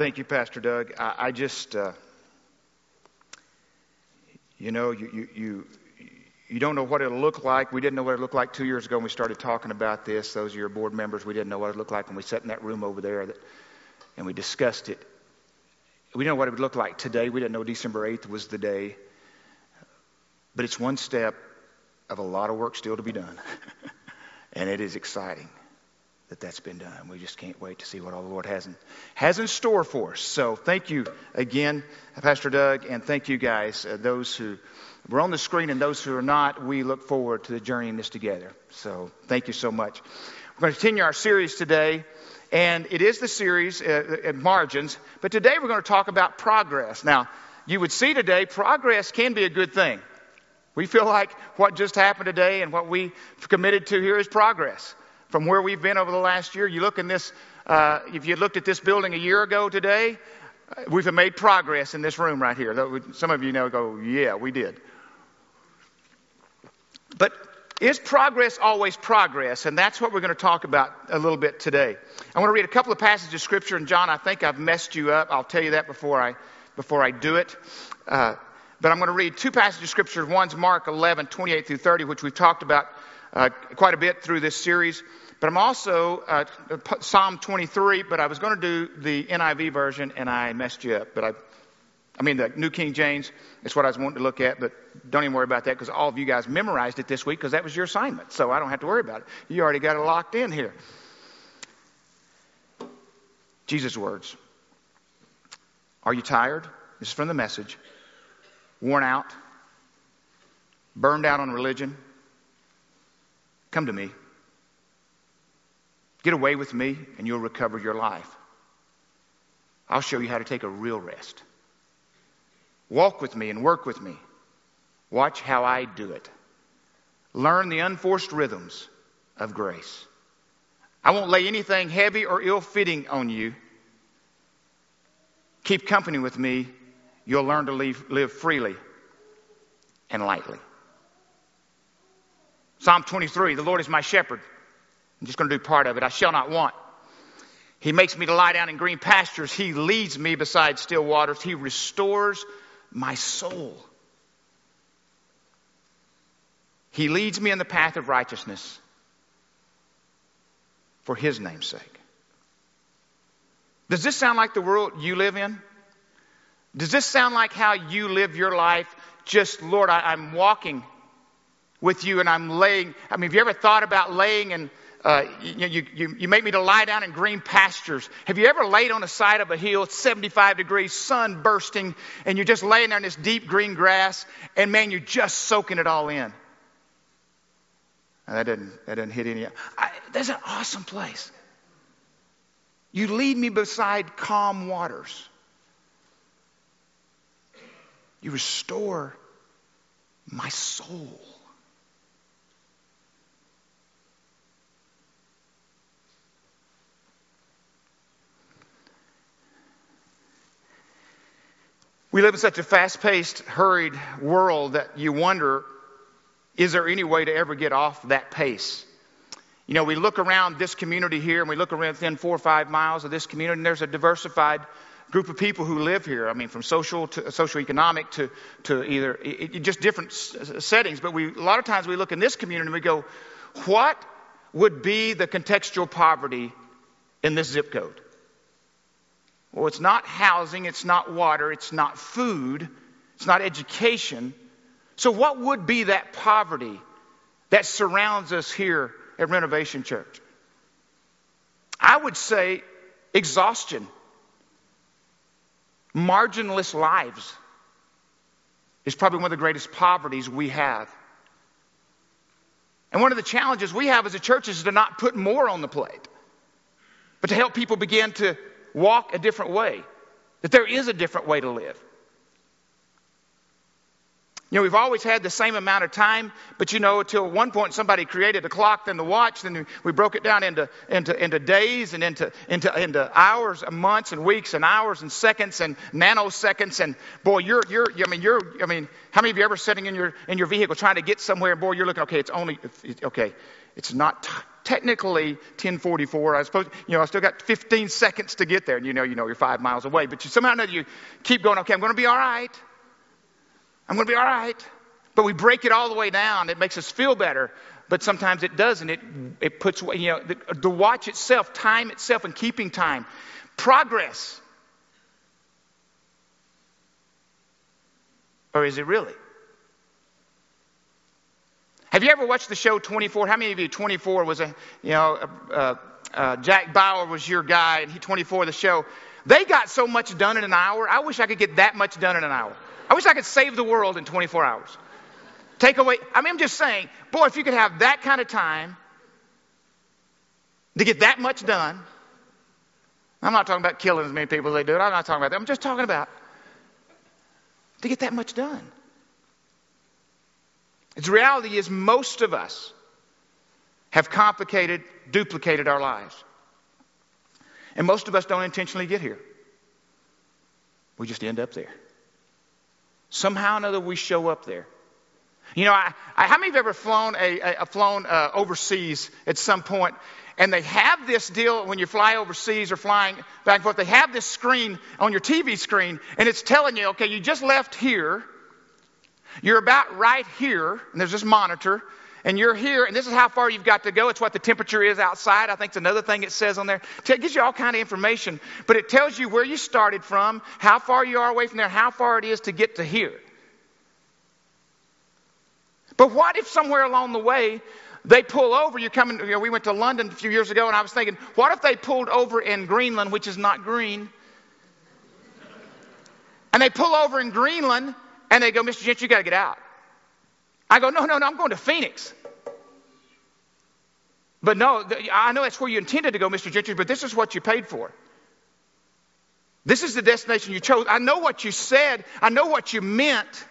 Thank you, Pastor Doug. I, I just, uh, you know, you, you, you, you don't know what it'll look like. We didn't know what it looked like two years ago when we started talking about this. Those of your board members, we didn't know what it looked like when we sat in that room over there that, and we discussed it. We didn't know what it would look like today. We didn't know December 8th was the day. But it's one step of a lot of work still to be done. and it is exciting that that's been done. We just can't wait to see what all the Lord has in, has in store for us. So thank you again, Pastor Doug, and thank you guys, uh, those who were on the screen and those who are not. We look forward to the journey in this together. So thank you so much. We're going to continue our series today, and it is the series uh, at Margins, but today we're going to talk about progress. Now, you would see today, progress can be a good thing. We feel like what just happened today and what we committed to here is progress from where we've been over the last year. You look in this, uh, if you looked at this building a year ago today, uh, we've made progress in this room right here. Some of you know, go, yeah, we did. But is progress always progress? And that's what we're going to talk about a little bit today. I want to read a couple of passages of scripture, and John, I think I've messed you up. I'll tell you that before I before I do it. Uh, but I'm going to read two passages of scripture. One's Mark 11, 28 through 30, which we've talked about uh, quite a bit through this series. But I'm also uh, Psalm 23, but I was going to do the NIV version and I messed you up. But I, I mean the New King James. is what I was wanting to look at, but don't even worry about that because all of you guys memorized it this week because that was your assignment. So I don't have to worry about it. You already got it locked in here. Jesus' words. Are you tired? This is from the message. Worn out? Burned out on religion? Come to me. Get away with me and you'll recover your life. I'll show you how to take a real rest. Walk with me and work with me. Watch how I do it. Learn the unforced rhythms of grace. I won't lay anything heavy or ill fitting on you. Keep company with me. You'll learn to live, live freely and lightly. Psalm 23 The Lord is my shepherd. I'm just going to do part of it. I shall not want. He makes me to lie down in green pastures. He leads me beside still waters. He restores my soul. He leads me in the path of righteousness for his name's sake. Does this sound like the world you live in? Does this sound like how you live your life? Just, Lord, I, am walking with you and I'm laying. I mean, have you ever thought about laying and uh, you, you, you, make me to lie down in green pastures. Have you ever laid on the side of a hill, it's 75 degrees, sun bursting, and you're just laying there in this deep green grass, and man, you're just soaking it all in? And that didn't, that didn't hit any. I, that's an awesome place. You lead me beside calm waters. You restore my soul. We live in such a fast paced, hurried world that you wonder is there any way to ever get off that pace? You know, we look around this community here and we look around within four or five miles of this community, and there's a diversified group of people who live here. I mean, from social to uh, social economic to, to either it, just different uh, settings. But we, a lot of times we look in this community and we go, what would be the contextual poverty in this zip code? Well, it's not housing, it's not water, it's not food, it's not education. So, what would be that poverty that surrounds us here at Renovation Church? I would say exhaustion, marginless lives is probably one of the greatest poverties we have. And one of the challenges we have as a church is to not put more on the plate, but to help people begin to walk a different way, that there is a different way to live. You know, we've always had the same amount of time, but you know, until one point somebody created a clock, then the watch, then we broke it down into, into, into days and into, into, into hours and months and weeks and hours and seconds and nanoseconds. And boy, you're, you're, I mean, you're, I mean, how many of you ever sitting in your, in your vehicle trying to get somewhere and boy, you're looking, okay, it's only, okay, it's not t- technically 1044. I suppose, you know, I still got 15 seconds to get there. And you know, you know, you're five miles away, but you somehow know you keep going, okay, I'm going to be all right. I'm going to be all right. But we break it all the way down. It makes us feel better. But sometimes it doesn't. It, it puts, you know, the, the watch itself, time itself, and keeping time. Progress. Or is it really? Have you ever watched the show 24? How many of you 24 was a, you know, uh, uh, Jack Bauer was your guy and he 24 the show. They got so much done in an hour. I wish I could get that much done in an hour. I wish I could save the world in 24 hours. Take away, I mean, I'm just saying, boy, if you could have that kind of time to get that much done, I'm not talking about killing as many people as they do. I'm not talking about that. I'm just talking about to get that much done. Its reality is most of us have complicated, duplicated our lives. And most of us don't intentionally get here. We just end up there. Somehow or another, we show up there. You know, I, I, how many you ever flown a, a, a flown uh, overseas at some point, and they have this deal when you fly overseas or flying back and forth. They have this screen on your TV screen, and it's telling you, okay, you just left here, you're about right here, and there's this monitor, and you're here, and this is how far you've got to go. It's what the temperature is outside. I think it's another thing it says on there. It gives you all kind of information, but it tells you where you started from, how far you are away from there, how far it is to get to here. But what if somewhere along the way they pull over? You're coming. You know, we went to London a few years ago, and I was thinking, what if they pulled over in Greenland, which is not green? And they pull over in Greenland, and they go, Mr. Gent, you got to get out. I go, no, no, no, I'm going to Phoenix. But no, I know that's where you intended to go, Mr. Gentry, but this is what you paid for. This is the destination you chose. I know what you said, I know what you meant.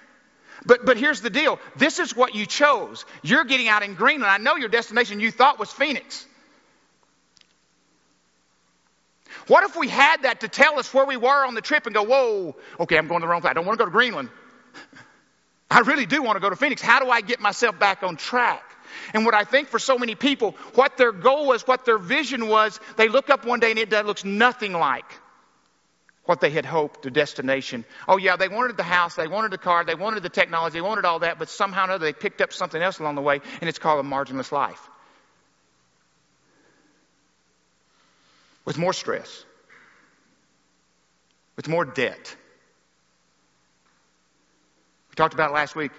But, but here's the deal. This is what you chose. You're getting out in Greenland. I know your destination you thought was Phoenix. What if we had that to tell us where we were on the trip and go, whoa, okay, I'm going the wrong place. I don't want to go to Greenland. I really do want to go to Phoenix. How do I get myself back on track? And what I think for so many people, what their goal was, what their vision was, they look up one day and it looks nothing like what they had hoped, the destination. Oh, yeah, they wanted the house, they wanted the car, they wanted the technology, they wanted all that, but somehow or another they picked up something else along the way, and it's called a marginless life. With more stress, with more debt, talked about last week.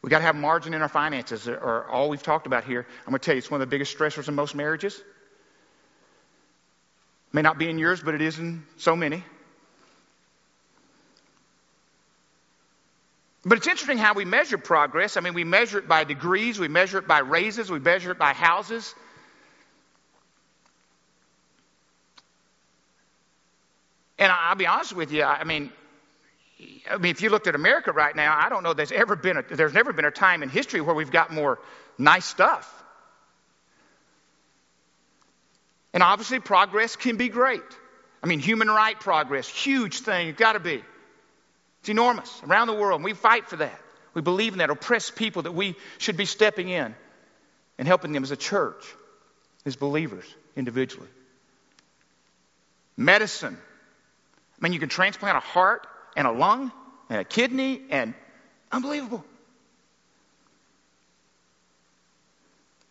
We got to have margin in our finances, or all we've talked about here. I'm going to tell you, it's one of the biggest stressors in most marriages. May not be in yours, but it is in so many. But it's interesting how we measure progress. I mean, we measure it by degrees, we measure it by raises, we measure it by houses. And I'll be honest with you, I mean, I mean, if you looked at America right now, I don't know there's ever been a, there's never been a time in history where we've got more nice stuff. And obviously, progress can be great. I mean, human right progress, huge thing, it's got to be. It's enormous around the world, and we fight for that. We believe in that. Oppressed people that we should be stepping in and helping them as a church, as believers, individually. Medicine. I mean, you can transplant a heart and a lung and a kidney and unbelievable.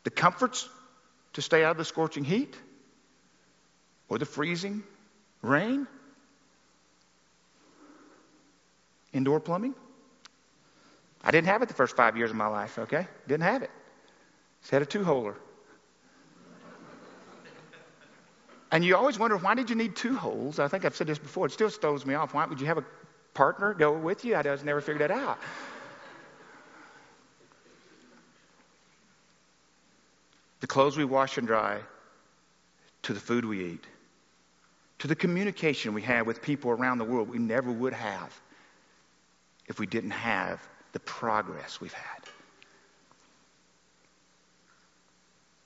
The comforts to stay out of the scorching heat or the freezing rain. Indoor plumbing. I didn't have it the first five years of my life, okay? Didn't have it. Just had a two holer. And you always wonder, why did you need two holes? I think I've said this before. It still throws me off. Why would you have a partner go with you? I just never figured that out. The clothes we wash and dry, to the food we eat, to the communication we have with people around the world we never would have if we didn't have the progress we've had.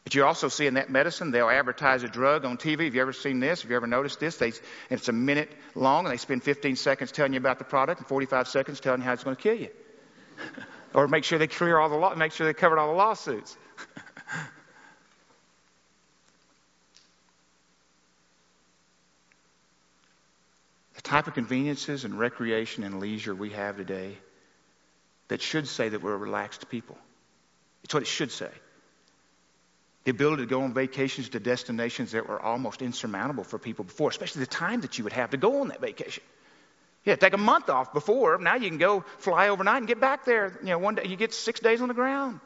But you also see in that medicine, they'll advertise a drug on TV. Have you ever seen this? Have you ever noticed this? They, it's a minute long, and they spend 15 seconds telling you about the product and 45 seconds telling you how it's going to kill you. or make sure they clear all the law, make sure they covered all the lawsuits. the type of conveniences and recreation and leisure we have today that should say that we're a relaxed people. It's what it should say the ability to go on vacations to destinations that were almost insurmountable for people before, especially the time that you would have to go on that vacation. Yeah, take a month off before. Now you can go fly overnight and get back there. You know, one day you get six days on the ground.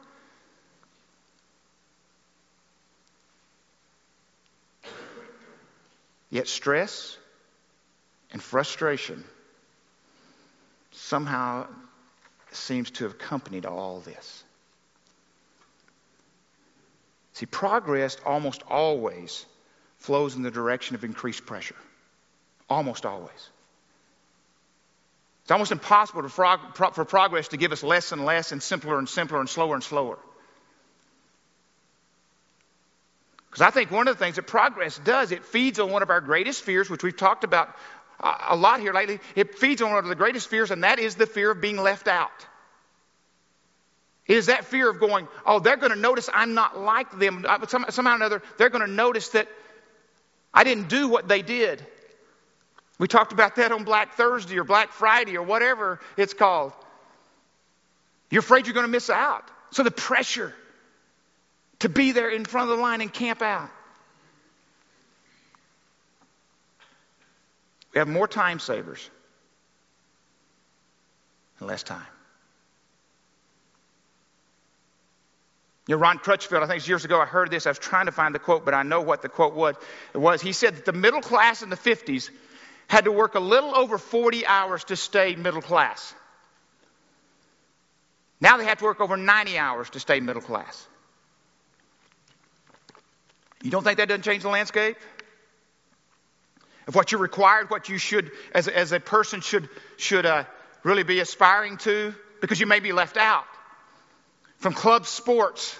Yet stress and frustration somehow seems to have accompanied all this. See, progress almost always flows in the direction of increased pressure. Almost always. It's almost impossible for progress to give us less and less and simpler and simpler and slower and slower. Because I think one of the things that progress does, it feeds on one of our greatest fears, which we've talked about a lot here lately. It feeds on one of the greatest fears, and that is the fear of being left out. It is that fear of going, oh, they're going to notice I'm not like them. Somehow or another, they're going to notice that I didn't do what they did. We talked about that on Black Thursday or Black Friday or whatever it's called. You're afraid you're going to miss out. So the pressure to be there in front of the line and camp out. We have more time savers and less time. You know, Ron Crutchfield, I think years ago I heard this. I was trying to find the quote, but I know what the quote was. Was he said that the middle class in the 50s had to work a little over 40 hours to stay middle class. Now they have to work over 90 hours to stay middle class. You don't think that doesn't change the landscape? Of what you're required, what you should, as, as a person, should, should uh, really be aspiring to, because you may be left out from club sports.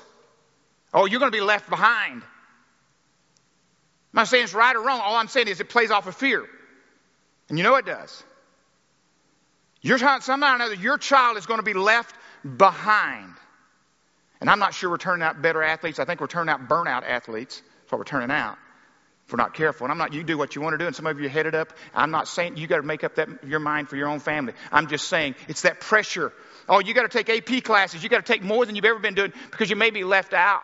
Oh, you're going to be left behind. I'm not saying it's right or wrong. All I'm saying is it plays off of fear. And you know it does. Your child, somehow or another, your child is going to be left behind. And I'm not sure we're turning out better athletes. I think we're turning out burnout athletes. That's what we're turning out if we're not careful. And I'm not, you do what you want to do, and some of you are headed up. I'm not saying you got to make up that, your mind for your own family. I'm just saying it's that pressure Oh, you got to take AP classes. You got to take more than you've ever been doing because you may be left out.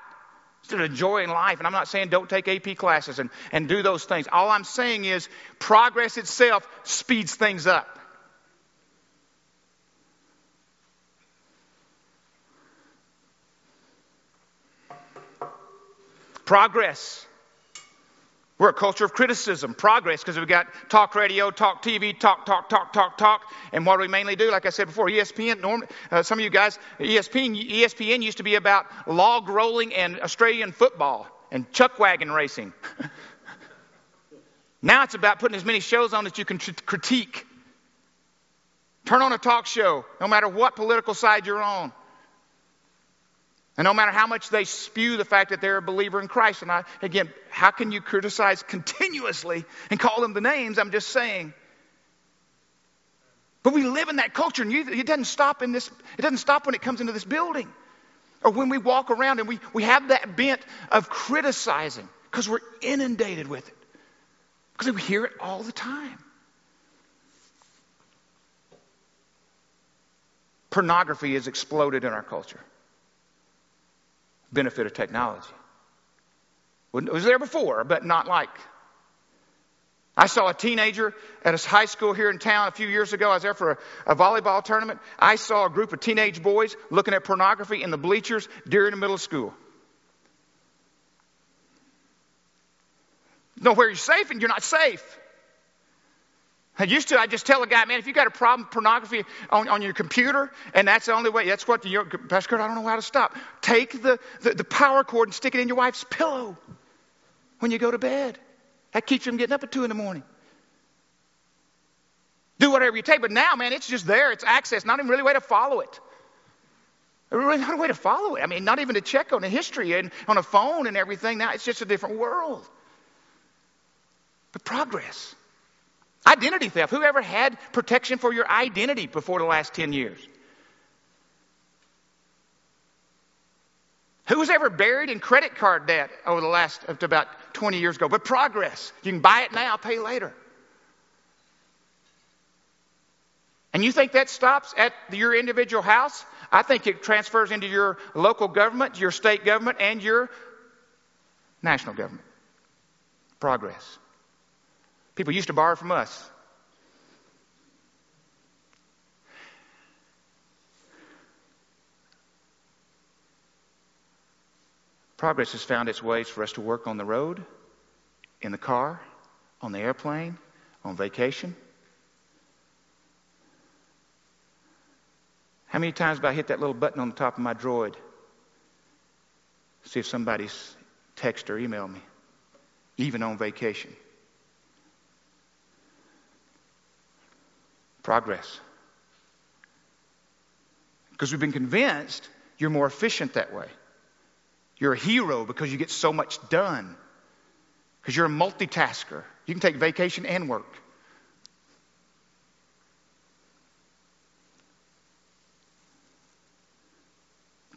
Instead of enjoying life. And I'm not saying don't take AP classes and, and do those things. All I'm saying is progress itself speeds things up. Progress we're a culture of criticism, progress, because we've got talk radio, talk TV, talk, talk, talk, talk, talk. And what do we mainly do? Like I said before, ESPN, norm, uh, some of you guys, ESPN, ESPN used to be about log rolling and Australian football and chuck wagon racing. now it's about putting as many shows on that you can tr- critique. Turn on a talk show, no matter what political side you're on. And no matter how much they spew the fact that they're a believer in Christ, and I, again, how can you criticize continuously and call them the names? I'm just saying. But we live in that culture, and you, it doesn't stop in this. It doesn't stop when it comes into this building, or when we walk around and we, we have that bent of criticizing because we're inundated with it, because we hear it all the time. Pornography has exploded in our culture benefit of technology. It was there before, but not like. I saw a teenager at a high school here in town a few years ago. I was there for a, a, volleyball tournament. I saw a group of teenage boys looking at pornography in the bleachers during the middle school. Nowhere you're safe and you're not safe. I used to, I just tell a guy, man, if you got a problem pornography on, on your computer, and that's the only way, that's what the, Pastor Kurt, I don't know how to stop. Take the, the, the power cord and stick it in your wife's pillow when you go to bed. That keeps you from getting up at 2 in the morning. Do whatever you take, but now, man, it's just there. It's access, not even really a way to follow it. Really not a way to follow it. I mean, not even to check on the history and on a phone and everything. Now it's just a different world. But progress. Identity theft. Who ever had protection for your identity before the last 10 years? Who was ever buried in credit card debt over the last up to about 20 years ago? But progress. You can buy it now, pay later. And you think that stops at your individual house? I think it transfers into your local government, your state government, and your national government. Progress. People used to borrow from us. Progress has found its ways for us to work on the road, in the car, on the airplane, on vacation. How many times have I hit that little button on the top of my droid? See if somebody's text or emailed me, even on vacation. Progress. Because we've been convinced you're more efficient that way. You're a hero because you get so much done. Because you're a multitasker. You can take vacation and work.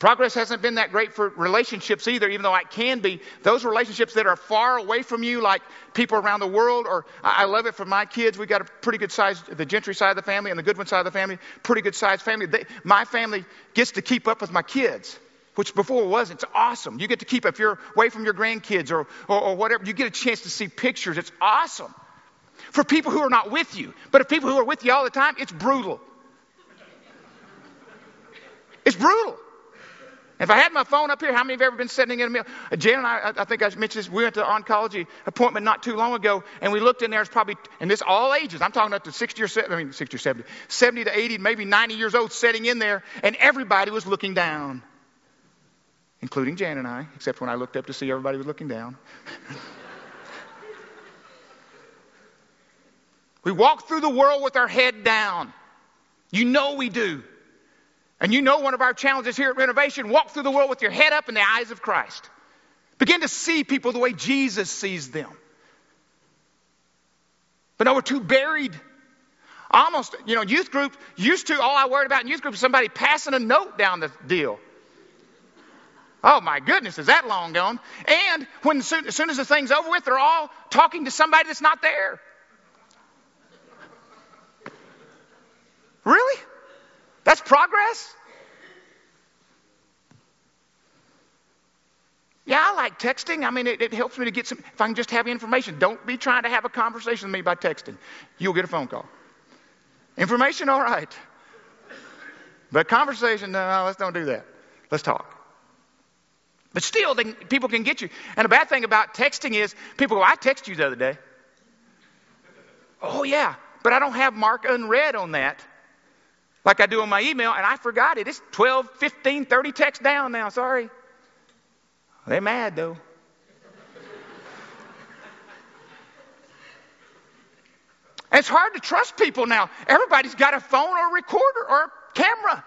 Progress hasn't been that great for relationships either, even though it can be. Those relationships that are far away from you, like people around the world, or I love it for my kids. We've got a pretty good size, the Gentry side of the family and the Goodwin side of the family, pretty good sized family. They, my family gets to keep up with my kids which before wasn't. It's awesome. You get to keep, if you're away from your grandkids or, or, or, whatever, you get a chance to see pictures. It's awesome. For people who are not with you. But if people who are with you all the time, it's brutal. It's brutal. If I had my phone up here, how many have you ever been sitting in a meal? Jan and I, I think I mentioned this, we went to oncology appointment not too long ago, and we looked in there, it's probably, and this all ages, I'm talking up to 60 or 70, I mean 60 or 70, 70 to 80, maybe 90 years old sitting in there, and everybody was looking down including Jan and I, except when I looked up to see everybody was looking down. we walk through the world with our head down. You know we do. And you know one of our challenges here at Renovation walk through the world with your head up in the eyes of Christ. Begin to see people the way Jesus sees them. But no, we're too buried. Almost, you know, youth group used to, all I worried about in youth group is somebody passing a note down the deal. Oh my goodness, is that long gone? And when soon, as soon as the thing's over with, they're all talking to somebody that's not there. Really? That's progress? Yeah, I like texting. I mean, it, it, helps me to get some, if I can just have information. Don't be trying to have a conversation with me by texting. You'll get a phone call. Information, all right. But conversation, no, no let's don't do that. Let's talk. But still, they, people can get you. And the bad thing about texting is people go, I texted you the other day. Oh, yeah, but I don't have mark unread on that like I do on my email, and I forgot it. It's 12, 15, 30 texts down now. Sorry. They're mad, though. It's hard to trust people now. Everybody's got a phone or a recorder or a camera.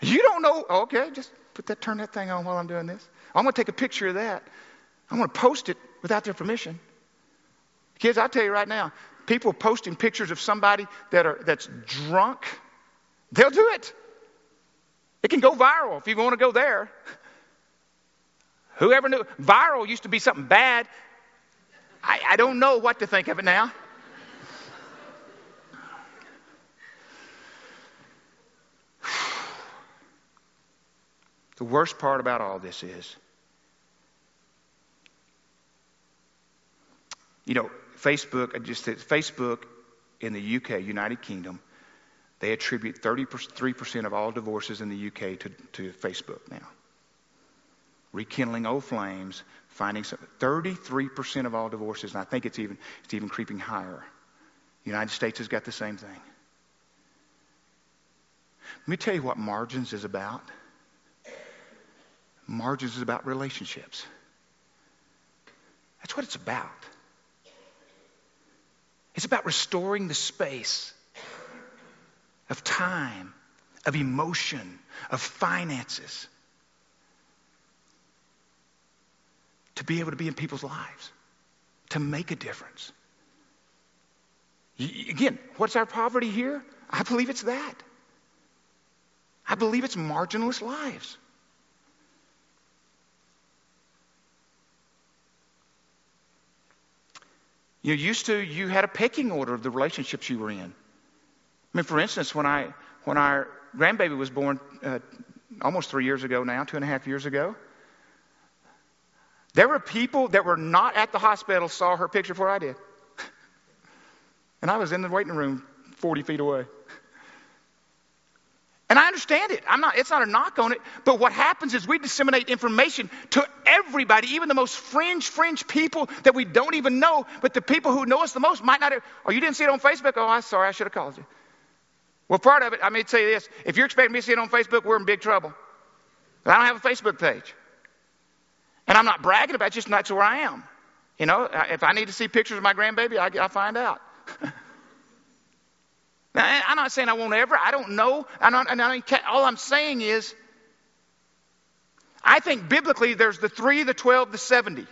You don't know. Okay, just put that, turn that thing on while I'm doing this. I'm going to take a picture of that. I'm going to post it without their permission. Kids, I'll tell you right now, people posting pictures of somebody that are, that's drunk, they'll do it. It can go viral if you want to go there. Whoever knew? Viral used to be something bad. I, I don't know what to think of it now. The worst part about all this is, you know, Facebook, just Facebook in the UK, United Kingdom, they attribute 33% of all divorces in the UK to, to Facebook now. Rekindling old flames, finding some, 33% of all divorces, and I think it's even, it's even creeping higher. The United States has got the same thing. Let me tell you what margins is about. Margins is about relationships. That's what it's about. It's about restoring the space of time of emotion, of finances, to be able to be in people's lives, to make a difference. Again, what's our poverty here? I believe it's that. I believe it's marginless lives. You used to, you had a pecking order of the relationships you were in. I mean, for instance, when I when our grandbaby was born uh, almost three years ago now, two and a half years ago, there were people that were not at the hospital saw her picture before I did. and I was in the waiting room 40 feet away. And I understand it. I'm not, it's not a knock on it. But what happens is we disseminate information to everybody, even the most fringe, fringe people that we don't even know. But the people who know us the most might not have, oh, you didn't see it on Facebook? Oh, I'm sorry, I should have called you. Well, part of it, I may tell you this if you're expecting me to see it on Facebook, we're in big trouble. I don't have a Facebook page. And I'm not bragging about it, just that's where I am. You know, if I need to see pictures of my grandbaby, I, I find out. Now, I'm not saying I won't ever. I don't know. I don't, I all I'm saying is, I think biblically there's the three, the 12, the 70.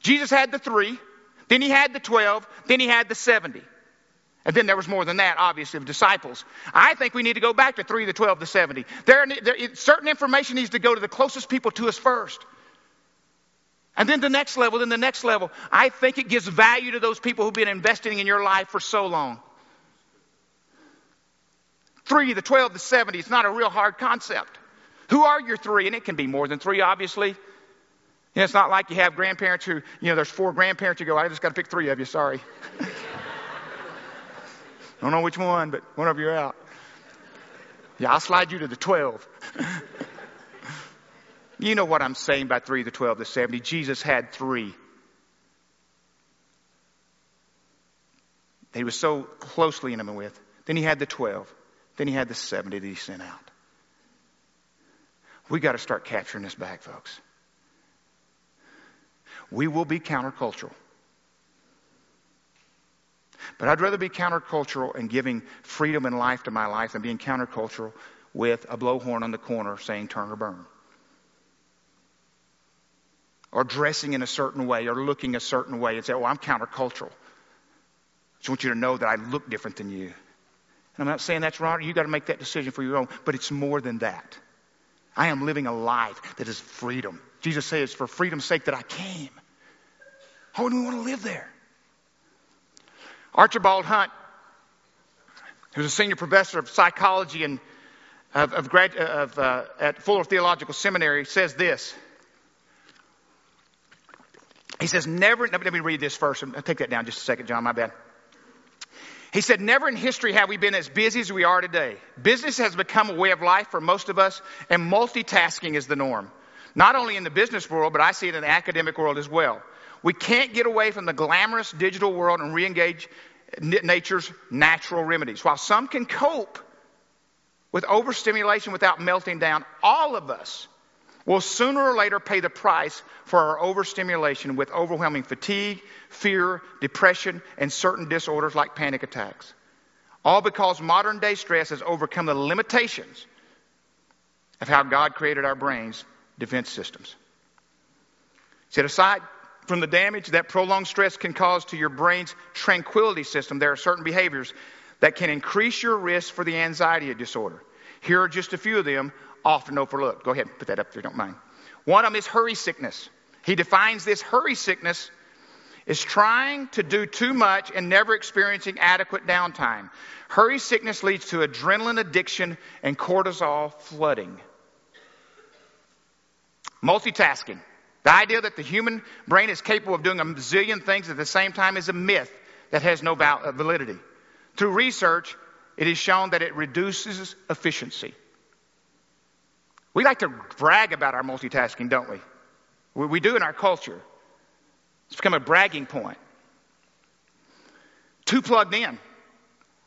Jesus had the three, then he had the 12, then he had the 70. And then there was more than that, obviously, of disciples. I think we need to go back to 3, the 12, the 70. There, there, certain information needs to go to the closest people to us first. And then the next level, then the next level. I think it gives value to those people who've been investing in your life for so long. Three, the 12, the 70. It's not a real hard concept. Who are your three? And it can be more than three, obviously. You know, it's not like you have grandparents who, you know, there's four grandparents. You go, I just got to pick three of you. Sorry. Don't know which one, but one of you out. Yeah, I'll slide you to the 12. you know what I'm saying by 3, the 12, the 70. Jesus had three. He was so closely intimate with. Then he had the 12. Then he had the 70 that he sent out. We got to start capturing this back, folks. We will be countercultural. But I'd rather be countercultural and giving freedom and life to my life than being countercultural with a blowhorn on the corner saying turn or burn. Or dressing in a certain way or looking a certain way and say, oh, I'm countercultural. I just want you to know that I look different than you. And I'm not saying that's wrong. You've got to make that decision for your own. But it's more than that. I am living a life that is freedom. Jesus says, for freedom's sake that I came. How would we want to live there? Archibald Hart, who's a senior professor of psychology and of, of, grad, of uh, at Fuller Theological Seminary, says this. He says, never, let me read this first. Take that down just a second, John, my bad. He said, Never in history have we been as busy as we are today. Business has become a way of life for most of us, and multitasking is the norm. Not only in the business world, but I see it in the academic world as well. We can't get away from the glamorous digital world and re engage nature's natural remedies. While some can cope with overstimulation without melting down, all of us will sooner or later pay the price for our overstimulation with overwhelming fatigue, fear, depression, and certain disorders like panic attacks. All because modern day stress has overcome the limitations of how God created our brains' defense systems. Set aside from the damage that prolonged stress can cause to your brain's tranquility system, there are certain behaviors that can increase your risk for the anxiety disorder. Here are just a few of them often overlooked. Go ahead, put that up if you don't mind. One of them is hurry sickness. He defines this hurry sickness as trying to do too much and never experiencing adequate downtime. Hurry sickness leads to adrenaline addiction and cortisol flooding. Multitasking. The idea that the human brain is capable of doing a zillion things at the same time is a myth that has no uh, validity. Through research, it is shown that it reduces efficiency. We like to brag about our multitasking, don't we? We, we do in our culture. It's become a bragging point. Too plugged in.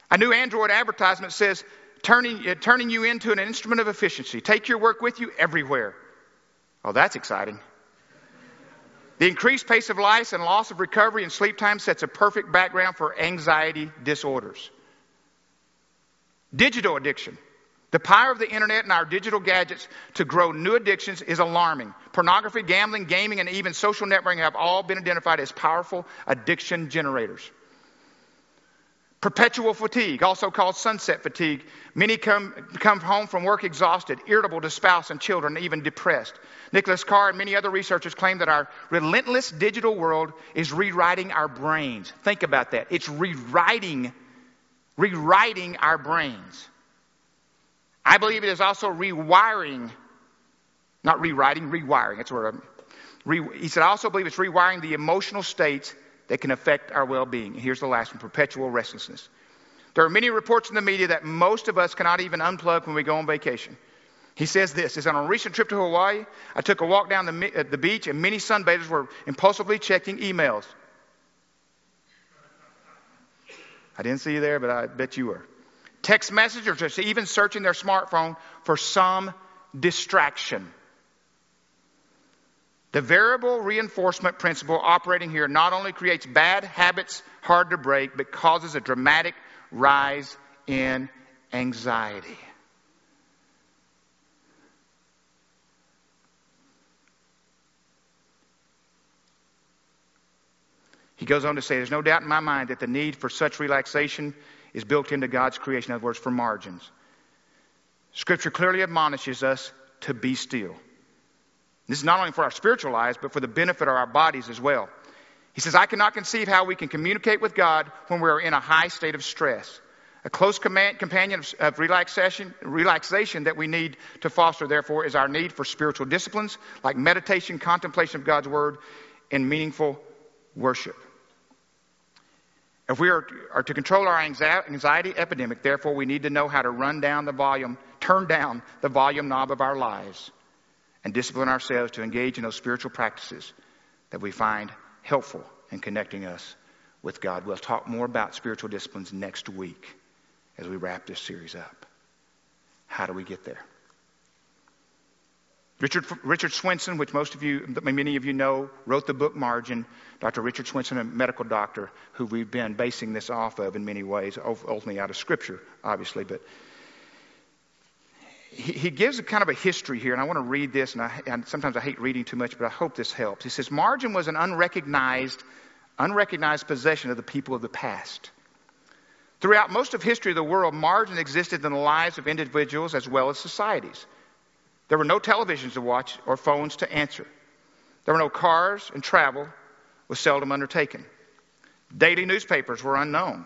A new Android advertisement says, turning, uh, turning you into an instrument of efficiency. Take your work with you everywhere. Oh, that's exciting. The increased pace of life and loss of recovery and sleep time sets a perfect background for anxiety disorders. Digital addiction. The power of the internet and our digital gadgets to grow new addictions is alarming. Pornography, gambling, gaming, and even social networking have all been identified as powerful addiction generators. Perpetual fatigue, also called sunset fatigue. Many come, come home from work exhausted, irritable to spouse and children, even depressed. Nicholas Carr and many other researchers claim that our relentless digital world is rewriting our brains. Think about that. It's rewriting, rewriting our brains. I believe it is also rewiring, not rewriting, rewiring. That's where I'm, re, he said, I also believe it's rewiring the emotional states that can affect our well being. Here's the last one perpetual restlessness. There are many reports in the media that most of us cannot even unplug when we go on vacation. He says this is on a recent trip to Hawaii, I took a walk down the, uh, the beach and many sunbathers were impulsively checking emails. I didn't see you there, but I bet you were. Text messages or just even searching their smartphone for some distraction. The variable reinforcement principle operating here not only creates bad habits hard to break, but causes a dramatic rise in anxiety. He goes on to say, There's no doubt in my mind that the need for such relaxation is built into God's creation, in other words, for margins. Scripture clearly admonishes us to be still. This is not only for our spiritual lives, but for the benefit of our bodies as well. He says, I cannot conceive how we can communicate with God when we are in a high state of stress. A close companion of relaxation, relaxation that we need to foster, therefore, is our need for spiritual disciplines like meditation, contemplation of God's Word, and meaningful worship. If we are, are to control our anxiety epidemic, therefore, we need to know how to run down the volume, turn down the volume knob of our lives and discipline ourselves to engage in those spiritual practices that we find helpful in connecting us with God. We'll talk more about spiritual disciplines next week as we wrap this series up. How do we get there? Richard, Richard Swenson, which most of you, many of you know, wrote the book Margin. Dr. Richard Swenson, a medical doctor who we've been basing this off of in many ways, ultimately out of Scripture, obviously, but he, gives a kind of a history here, and I want to read this, and, I, and sometimes I hate reading too much, but I hope this helps. He says, Margin was an unrecognized, unrecognized possession of the people of the past. Throughout most of history of the world, margin existed in the lives of individuals as well as societies. There were no televisions to watch or phones to answer. There were no cars, and travel was seldom undertaken. Daily newspapers were unknown.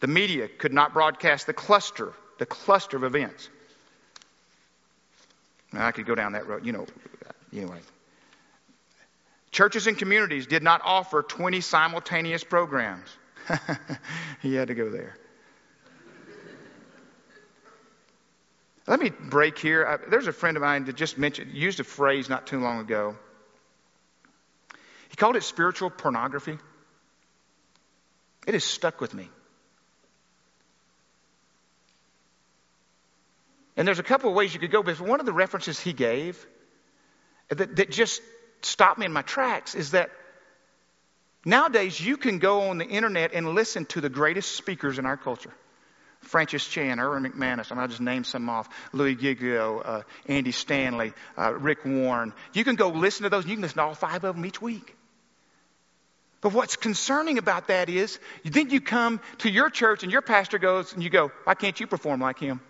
The media could not broadcast the cluster, the cluster of events. Now, I could go down that road, you know, anyway. Churches and communities did not offer 20 simultaneous programs. he had to go there. Let me break here. I, there's a friend of mine that just mentioned, used a phrase not too long ago. He called it spiritual pornography. It has stuck with me. And there's a couple of ways you could go, but one of the references he gave that, that just stopped me in my tracks is that nowadays you can go on the internet and listen to the greatest speakers in our culture. Francis Chan, Erwin McManus, I'm just name some off. Louie Giglio, uh, Andy Stanley, uh, Rick Warren. You can go listen to those, and you can listen to all five of them each week. But what's concerning about that is, then you come to your church and your pastor goes and you go, why can't you perform like him?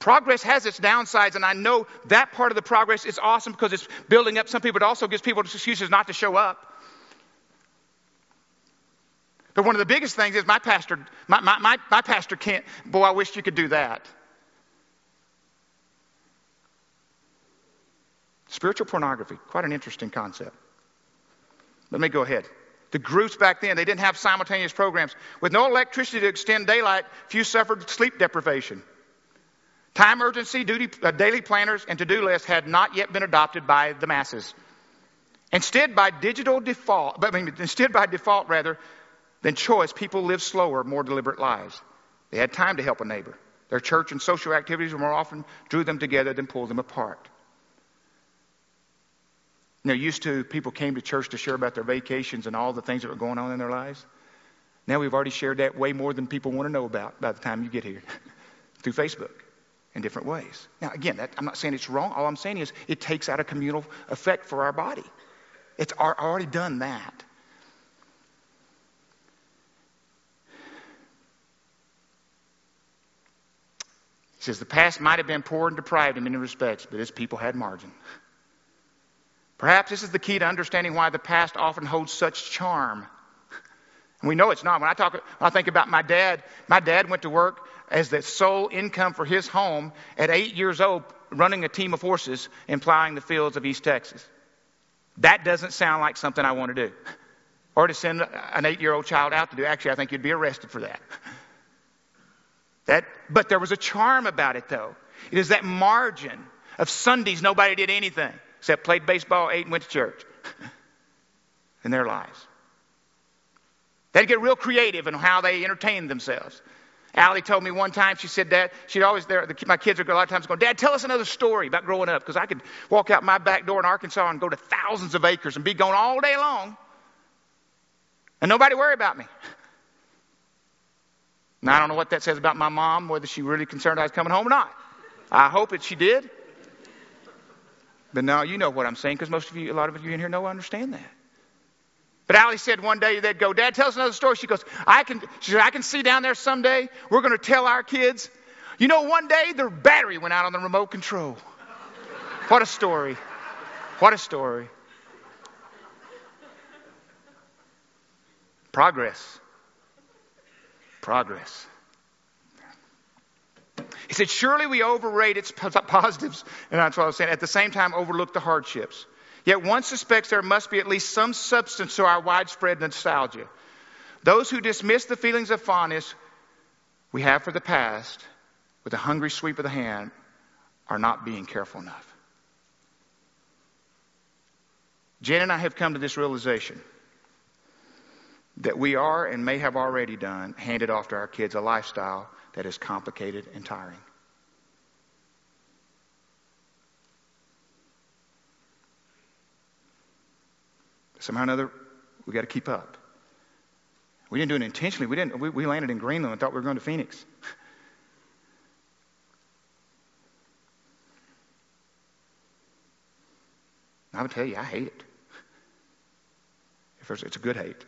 Progress has its downsides, and I know that part of the progress is awesome because it's building up some people. It also gives people excuses not to show up. But one of the biggest things is my pastor, my, my, my, my pastor can't, boy, I wish you could do that. Spiritual pornography, quite an interesting concept. Let me go ahead. The groups back then, they didn't have simultaneous programs. With no electricity to extend daylight, few suffered sleep deprivation. Time urgency, duty, uh, daily planners, and to-do lists had not yet been adopted by the masses. Instead, by digital default, but I mean, instead by default rather than choice, people lived slower, more deliberate lives. They had time to help a neighbor. Their church and social activities more often drew them together than pulled them apart. You know, used to people came to church to share about their vacations and all the things that were going on in their lives. Now we've already shared that way more than people want to know about by the time you get here through Facebook in different ways. Now, again, that, I'm not saying it's wrong. All I'm saying is it takes out a communal effect for our body. It's already done that. Says the past might have been poor and deprived in many respects, but its people had margin. Perhaps this is the key to understanding why the past often holds such charm. And we know it's not. When I talk, when I think about my dad, my dad went to work as the sole income for his home at eight years old, running a team of horses and plowing the fields of East Texas. That doesn't sound like something I want to do. Or to send an eight year old child out to do. Actually, I think you'd be arrested for that. That, but there was a charm about it, though. It is that margin of Sundays nobody did anything except played baseball, ate, and went to church in their lives. They'd get real creative in how they entertained themselves. Allie told me one time, she said, Dad, she'd always, there, the, my kids are a lot of times going, Dad, tell us another story about growing up. Because I could walk out my back door in Arkansas and go to thousands of acres and be gone all day long. And nobody worry about me. Now, I don't know what that says about my mom, whether she really concerned I was coming home or not. I hope that she did. But now you know what I'm saying because most of you, a lot of you in here know I understand that. But Allie said one day they'd go, Dad, tell us another story. She goes, I can, she said, I can see down there someday we're going to tell our kids, you know, one day their battery went out on the remote control. What a story. What a story. Progress progress. He said, Surely we overrate its positives, and that's what I was saying, at the same time overlook the hardships. Yet one suspects there must be at least some substance to our widespread nostalgia. Those who dismiss the feelings of fondness we have for the past with a hungry sweep of the hand are not being careful enough. Jen and I have come to this realization that we are and may have already done handed off to our kids a lifestyle that is complicated and tiring. Somehow or another, we got to keep up. We didn't do it intentionally. We didn't. We, we landed in Greenland and thought we were going to Phoenix. I would tell you, I hate it. It's a good hate.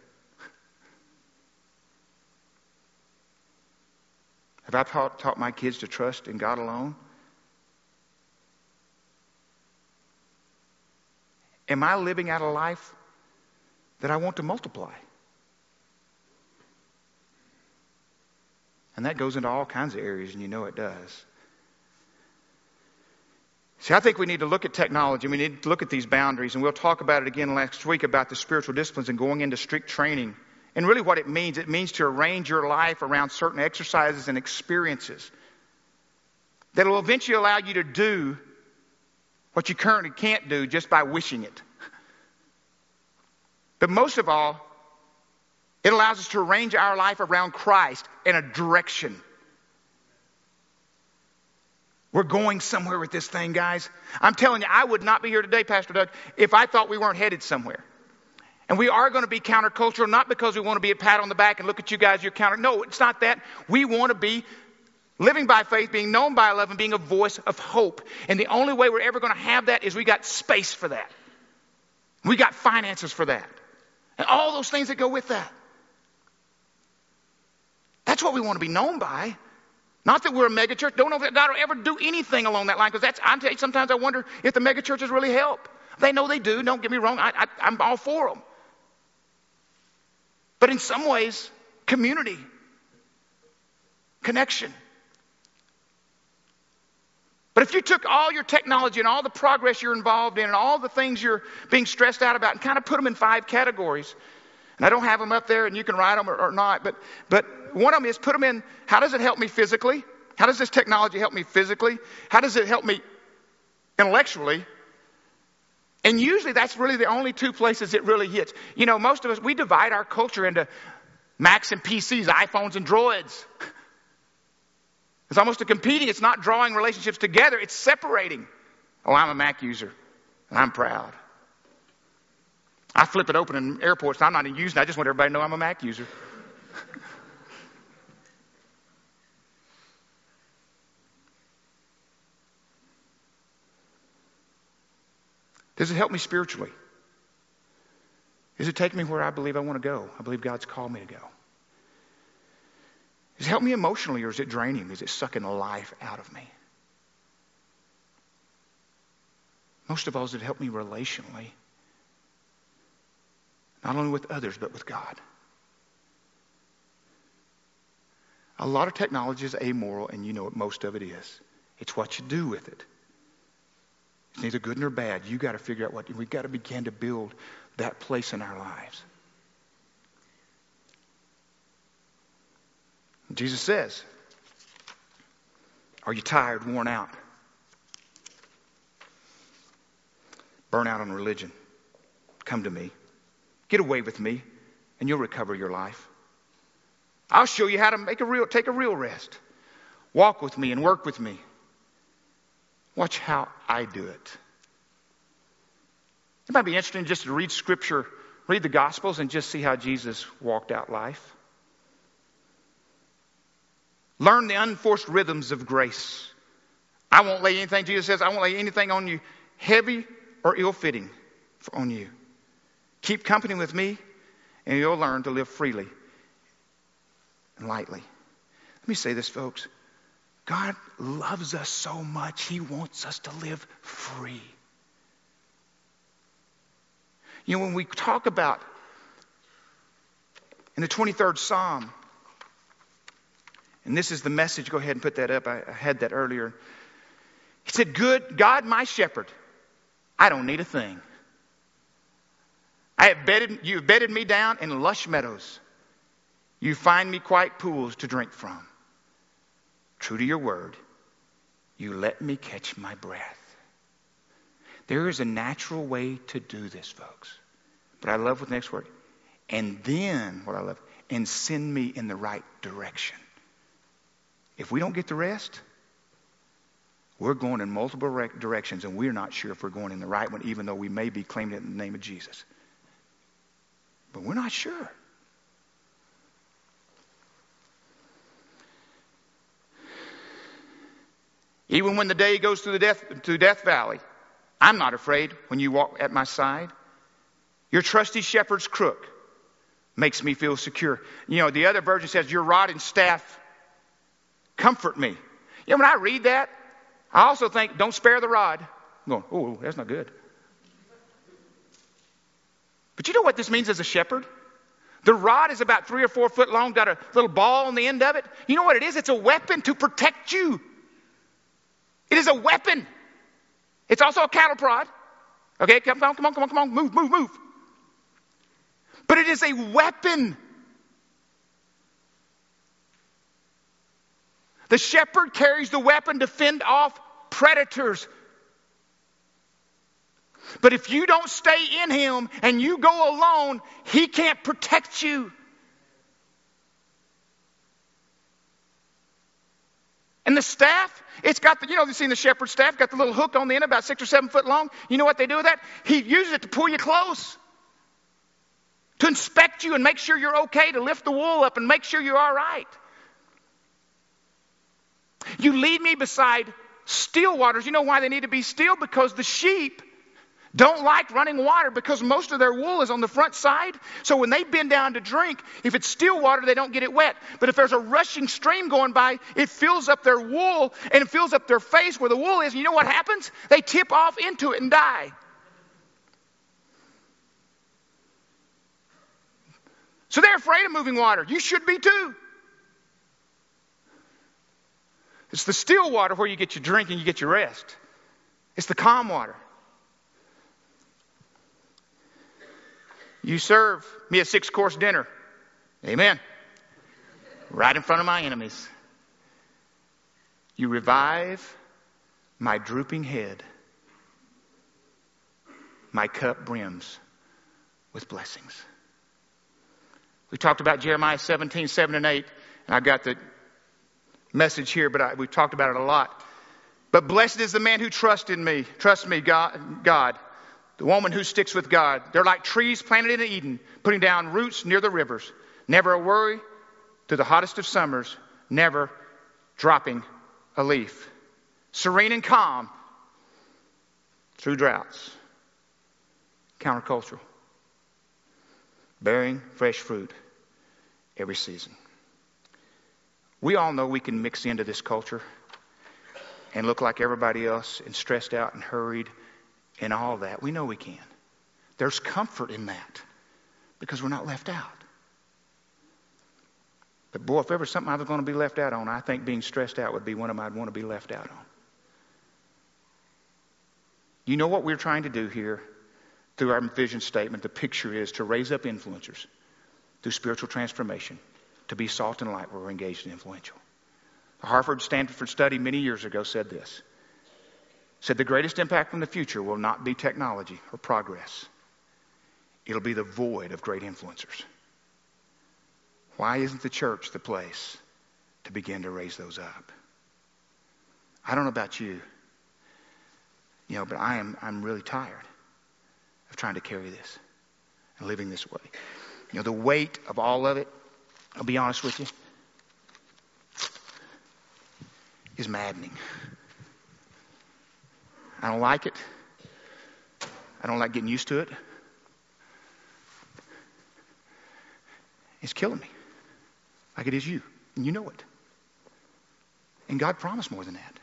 Have I taught, taught my kids to trust in God alone? Am I living out a life that I want to multiply? And that goes into all kinds of areas, and you know it does. See, I think we need to look at technology. We need to look at these boundaries, and we'll talk about it again next week about the spiritual disciplines and going into strict training and really, what it means, it means to arrange your life around certain exercises and experiences that will eventually allow you to do what you currently can't do just by wishing it. But most of all, it allows us to arrange our life around Christ in a direction. We're going somewhere with this thing, guys. I'm telling you, I would not be here today, Pastor Doug, if I thought we weren't headed somewhere. And we are going to be countercultural, not because we want to be a pat on the back and look at you guys, you're counter. No, it's not that. We want to be living by faith, being known by love, and being a voice of hope. And the only way we're ever going to have that is we got space for that. We got finances for that. And all those things that go with that. That's what we want to be known by. Not that we're a megachurch. Don't know if God will ever do anything along that line because that's, I'm you, sometimes I wonder if the megachurches really help. They know they do. Don't get me wrong. I, I, I'm all for them. But in some ways, community, connection. But if you took all your technology and all the progress you're involved in and all the things you're being stressed out about and kind of put them in five categories, and I don't have them up there and you can write them or, or not, but, but one of them is put them in how does it help me physically? How does this technology help me physically? How does it help me intellectually? And usually that's really the only two places it really hits. You know, most of us, we divide our culture into Macs and PCs, iPhones and droids. It's almost a competing. It's not drawing relationships together, it's separating. Oh, I'm a Mac user, and I'm proud. I flip it open in airports, I'm not even using it. I just want everybody to know I'm a Mac user. Does it help me spiritually? Does it take me where I believe I want to go? I believe God's called me to go. Does it help me emotionally or is it draining me? Is it sucking life out of me? Most of all, does it help me relationally? Not only with others, but with God. A lot of technology is amoral, and you know what most of it is. It's what you do with it. It's neither good nor bad. You got to figure out what we've got to begin to build that place in our lives. Jesus says, Are you tired, worn out? Burn out on religion. Come to me. Get away with me, and you'll recover your life. I'll show you how to make a real, take a real rest. Walk with me and work with me. Watch how I do it. It might be interesting just to read scripture, read the gospels, and just see how Jesus walked out life. Learn the unforced rhythms of grace. I won't lay anything, Jesus says, I won't lay anything on you heavy or ill fitting on you. Keep company with me, and you'll learn to live freely and lightly. Let me say this, folks. God loves us so much, He wants us to live free. You know, when we talk about in the 23rd Psalm, and this is the message, go ahead and put that up. I, had that earlier. He said, Good God, my shepherd, I don't need a thing. I have bedded, you have bedded me down in lush meadows. You find me quiet pools to drink from. True to your word, you let me catch my breath. There is a natural way to do this, folks. But I love what the next word. And then, what I love, and send me in the right direction. If we don't get the rest, we're going in multiple directions and we're not sure if we're going in the right one, even though we may be claiming it in the name of Jesus. But we're not sure. Even when the day goes through the death, through Death Valley, I'm not afraid when you walk at my side. Your trusty shepherd's crook makes me feel secure. You know, the other version says, Your rod and staff comfort me. You know, when I read that, I also think, Don't spare the rod. I'm going, Oh, that's not good. But you know what this means as a shepherd? The rod is about three or four foot long, got a little ball on the end of it. You know what it is? It's a weapon to protect you. It is a weapon. It's also a cattle prod. Okay, come on, come on, come on, come on, move, move, move. But it is a weapon. The shepherd carries the weapon to fend off predators. But if you don't stay in him and you go alone, he can't protect you. And the staff, it's got the, you know, you've seen the shepherd's staff, got the little hook on the end, about six or seven foot long. You know what they do with that? He uses it to pull you close, to inspect you and make sure you're okay, to lift the wool up and make sure you're all right. You lead me beside still waters. You know why they need to be still? Because the sheep don't like running water because most of their wool is on the front side. So when they bend down to drink, if it's still water, they don't get it wet. But if there's a rushing stream going by, it fills up their wool and it fills up their face where the wool is. And you know what happens? They tip off into it and die. So they're afraid of moving water. You should be too. It's the still water where you get your drink and you get your rest. It's the calm water. You serve me a six course dinner. Amen. Right in front of my enemies. You revive my drooping head. My cup brims with blessings. We talked about Jeremiah 17, 7 and 8, and I got the message here, but I, we've talked about it a lot. But blessed is the man who trusts in me, Trust me, God, God the woman who sticks with God. They're like trees planted in Eden, putting down roots near the rivers. Never a worry through the hottest of summers, never dropping a leaf. Serene and calm through droughts. countercultural, bearing fresh fruit every season. We all know we can mix into this culture and look like everybody else and stressed out and hurried and all that. We know we can. There's comfort in that because we're not left out. But boy, if ever something I was going to be left out on, I think being stressed out would be one of them I'd want to be left out on. You know what we're trying to do here through our vision statement? The picture is to raise up influencers through spiritual transformation, to be salt and light where we're engaged and influential. The Harvard Stanford study many years ago said this. Said the greatest impact in the future will not be technology or progress. It'll be the void of great influencers. Why isn't the church the place to begin to raise those up? I don't know about you, you know, but I am I'm really tired of trying to carry this and living this way. You know, the weight of all of it, I'll be honest with you, is maddening. I don't like it. I don't like getting used to it. It's killing me like it is you. And you know it. And God promised more than that.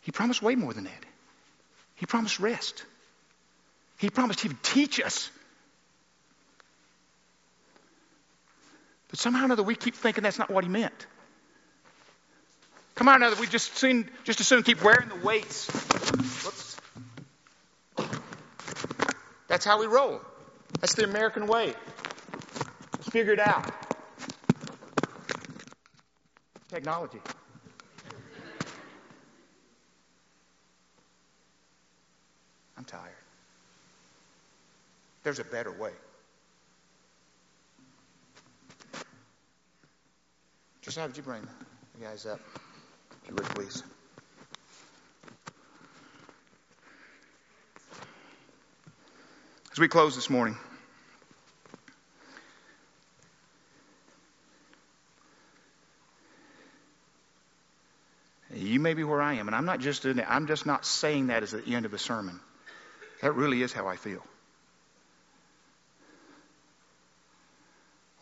He promised way more than that. He promised rest. He promised He would teach us. But somehow or another, we keep thinking that's not what He meant. Come on, another, we just soon, just as soon keep wearing the weights. Whoops. That's how we roll. That's the American way. Let's figure it out. Technology. I'm tired. There's a better way. Just would you bring the guys up? If you would, please. As we close this morning, You may be where I am, and I'm not just I'm just not saying that as the end of a sermon. That really is how I feel.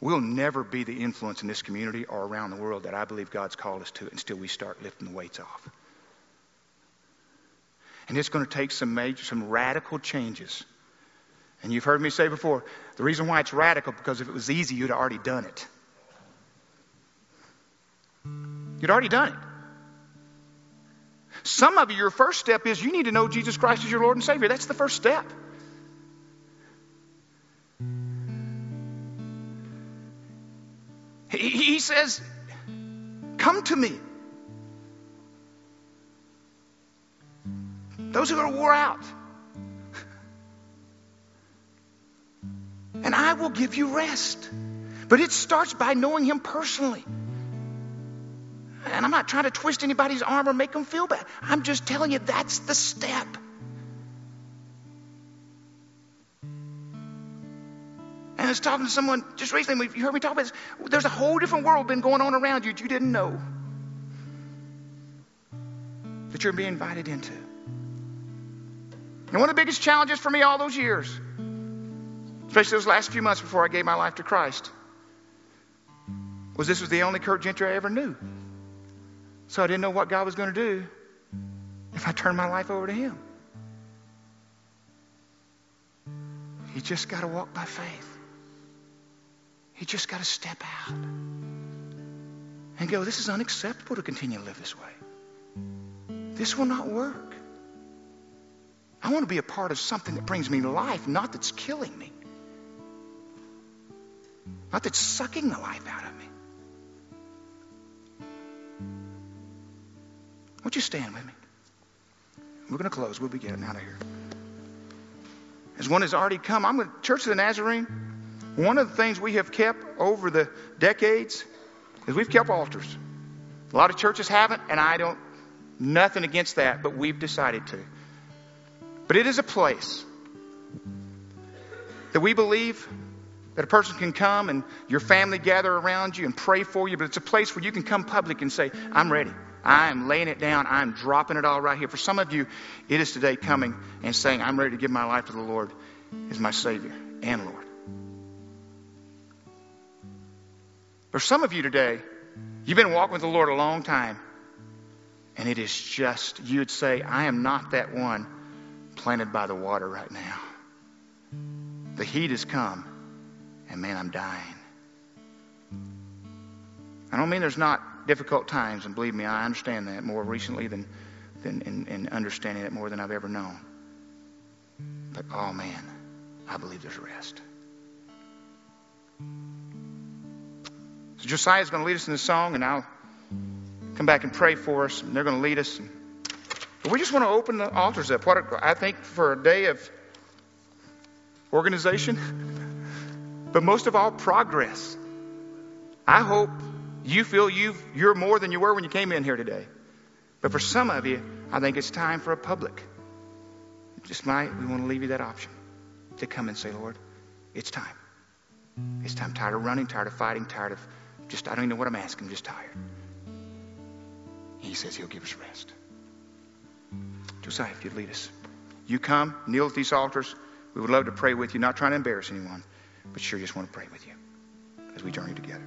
We'll never be the influence in this community or around the world that I believe God's called us to until we start lifting the weights off. And it's going to take some major, some radical changes. And you've heard me say before, the reason why it's radical because if it was easy, you'd already done it. You'd already done it. Some of you, your first step is you need to know Jesus Christ as your Lord and Savior. That's the first step. He, he says, Come to me. Those who are wore out. And I will give you rest. But it starts by knowing Him personally. And I'm not trying to twist anybody's arm or make them feel bad. I'm just telling you that's the step. And I was talking to someone just recently, you heard me talk about this. There's a whole different world been going on around you that you didn't know that you're being invited into. And one of the biggest challenges for me all those years, especially those last few months before I gave my life to Christ, was this was the only Kurt Gentry I ever knew. So I didn't know what God was going to do if I turned my life over to Him. You just got to walk by faith. You just got to step out and go, this is unacceptable to continue to live this way. This will not work. I want to be a part of something that brings me life, not that's killing me, not that's sucking the life out of me. Won't you stand with me? We're going to close. We'll be getting out of here. As one has already come, I'm going to Church of the Nazarene. One of the things we have kept over the decades is we've kept altars. A lot of churches haven't, and I don't, nothing against that, but we've decided to. But it is a place that we believe that a person can come and your family gather around you and pray for you, but it's a place where you can come public and say, I'm ready. I am laying it down. I'm dropping it all right here. For some of you, it is today coming and saying, I'm ready to give my life to the Lord as my Savior and Lord. For some of you today, you've been walking with the Lord a long time, and it is just, you would say, I am not that one planted by the water right now. The heat has come, and man, I'm dying. I don't mean there's not difficult times, and believe me, I understand that more recently than, than in, in understanding it more than I've ever known. But oh man, I believe there's rest. Josiah is going to lead us in the song, and I'll come back and pray for us. And they're going to lead us. But we just want to open the altars up. What I think for a day of organization, but most of all, progress. I hope you feel you you're more than you were when you came in here today. But for some of you, I think it's time for a public. Just might we want to leave you that option to come and say, Lord, it's time. It's time. Tired of running, tired of fighting, tired of just I don't even know what I'm asking. I'm just tired. He says He'll give us rest. Josiah, if you'd lead us. You come, kneel at these altars. We would love to pray with you, not trying to embarrass anyone, but sure just want to pray with you as we journey together.